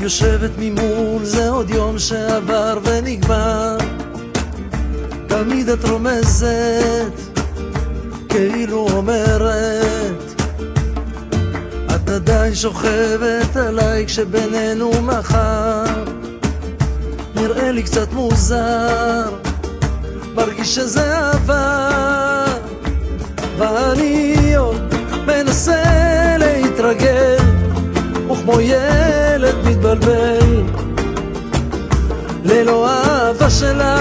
יושבת ממול, זה עוד יום שעבר ונגמר. תמיד את רומזת, כאילו אומרת, את עדיין שוכבת עליי כשבינינו מחר. נראה לי קצת מוזר, מרגיש שזה עבר, ואני עוד מנסה ילד מתבלבל, ללא אהבה שלך.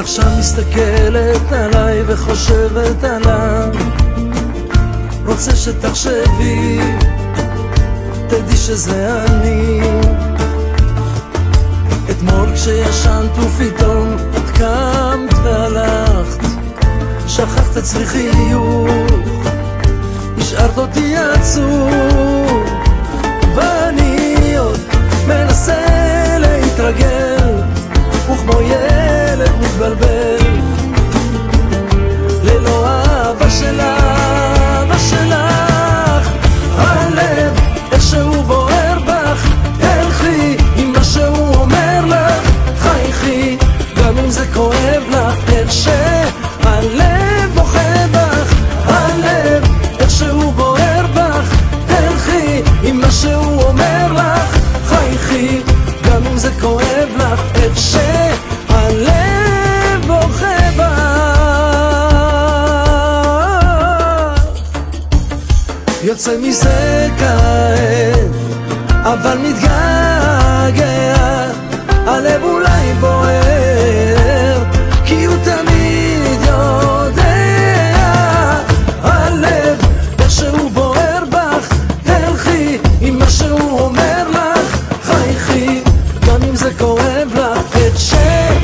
עכשיו מסתכלת עליי וחושבת עליו. רוצה שתחשבי, תדעי שזה אני. אתמול כשישנת ופתאום את קמת והלכת שכחת אצלי חיוך, השארת אותי עצוב איכשהו בוער בך תלכי עם מה שהוא אומר לך חייכי גם אם זה כואב לך איך שהלב בוכה בך הלב איכשהו בוער בך תלכי עם מה שהוא אומר לך חייכי גם אם זה כואב לך איך שהלב בוכה בך יוצא מזה כעת, אבל מתגעגע, הלב אולי בוער, כי הוא תמיד יודע. הלב, מה שהוא בוער בך, הלכי עם מה שהוא אומר לך, חייכי, גם אם זה כואב לך, את שם.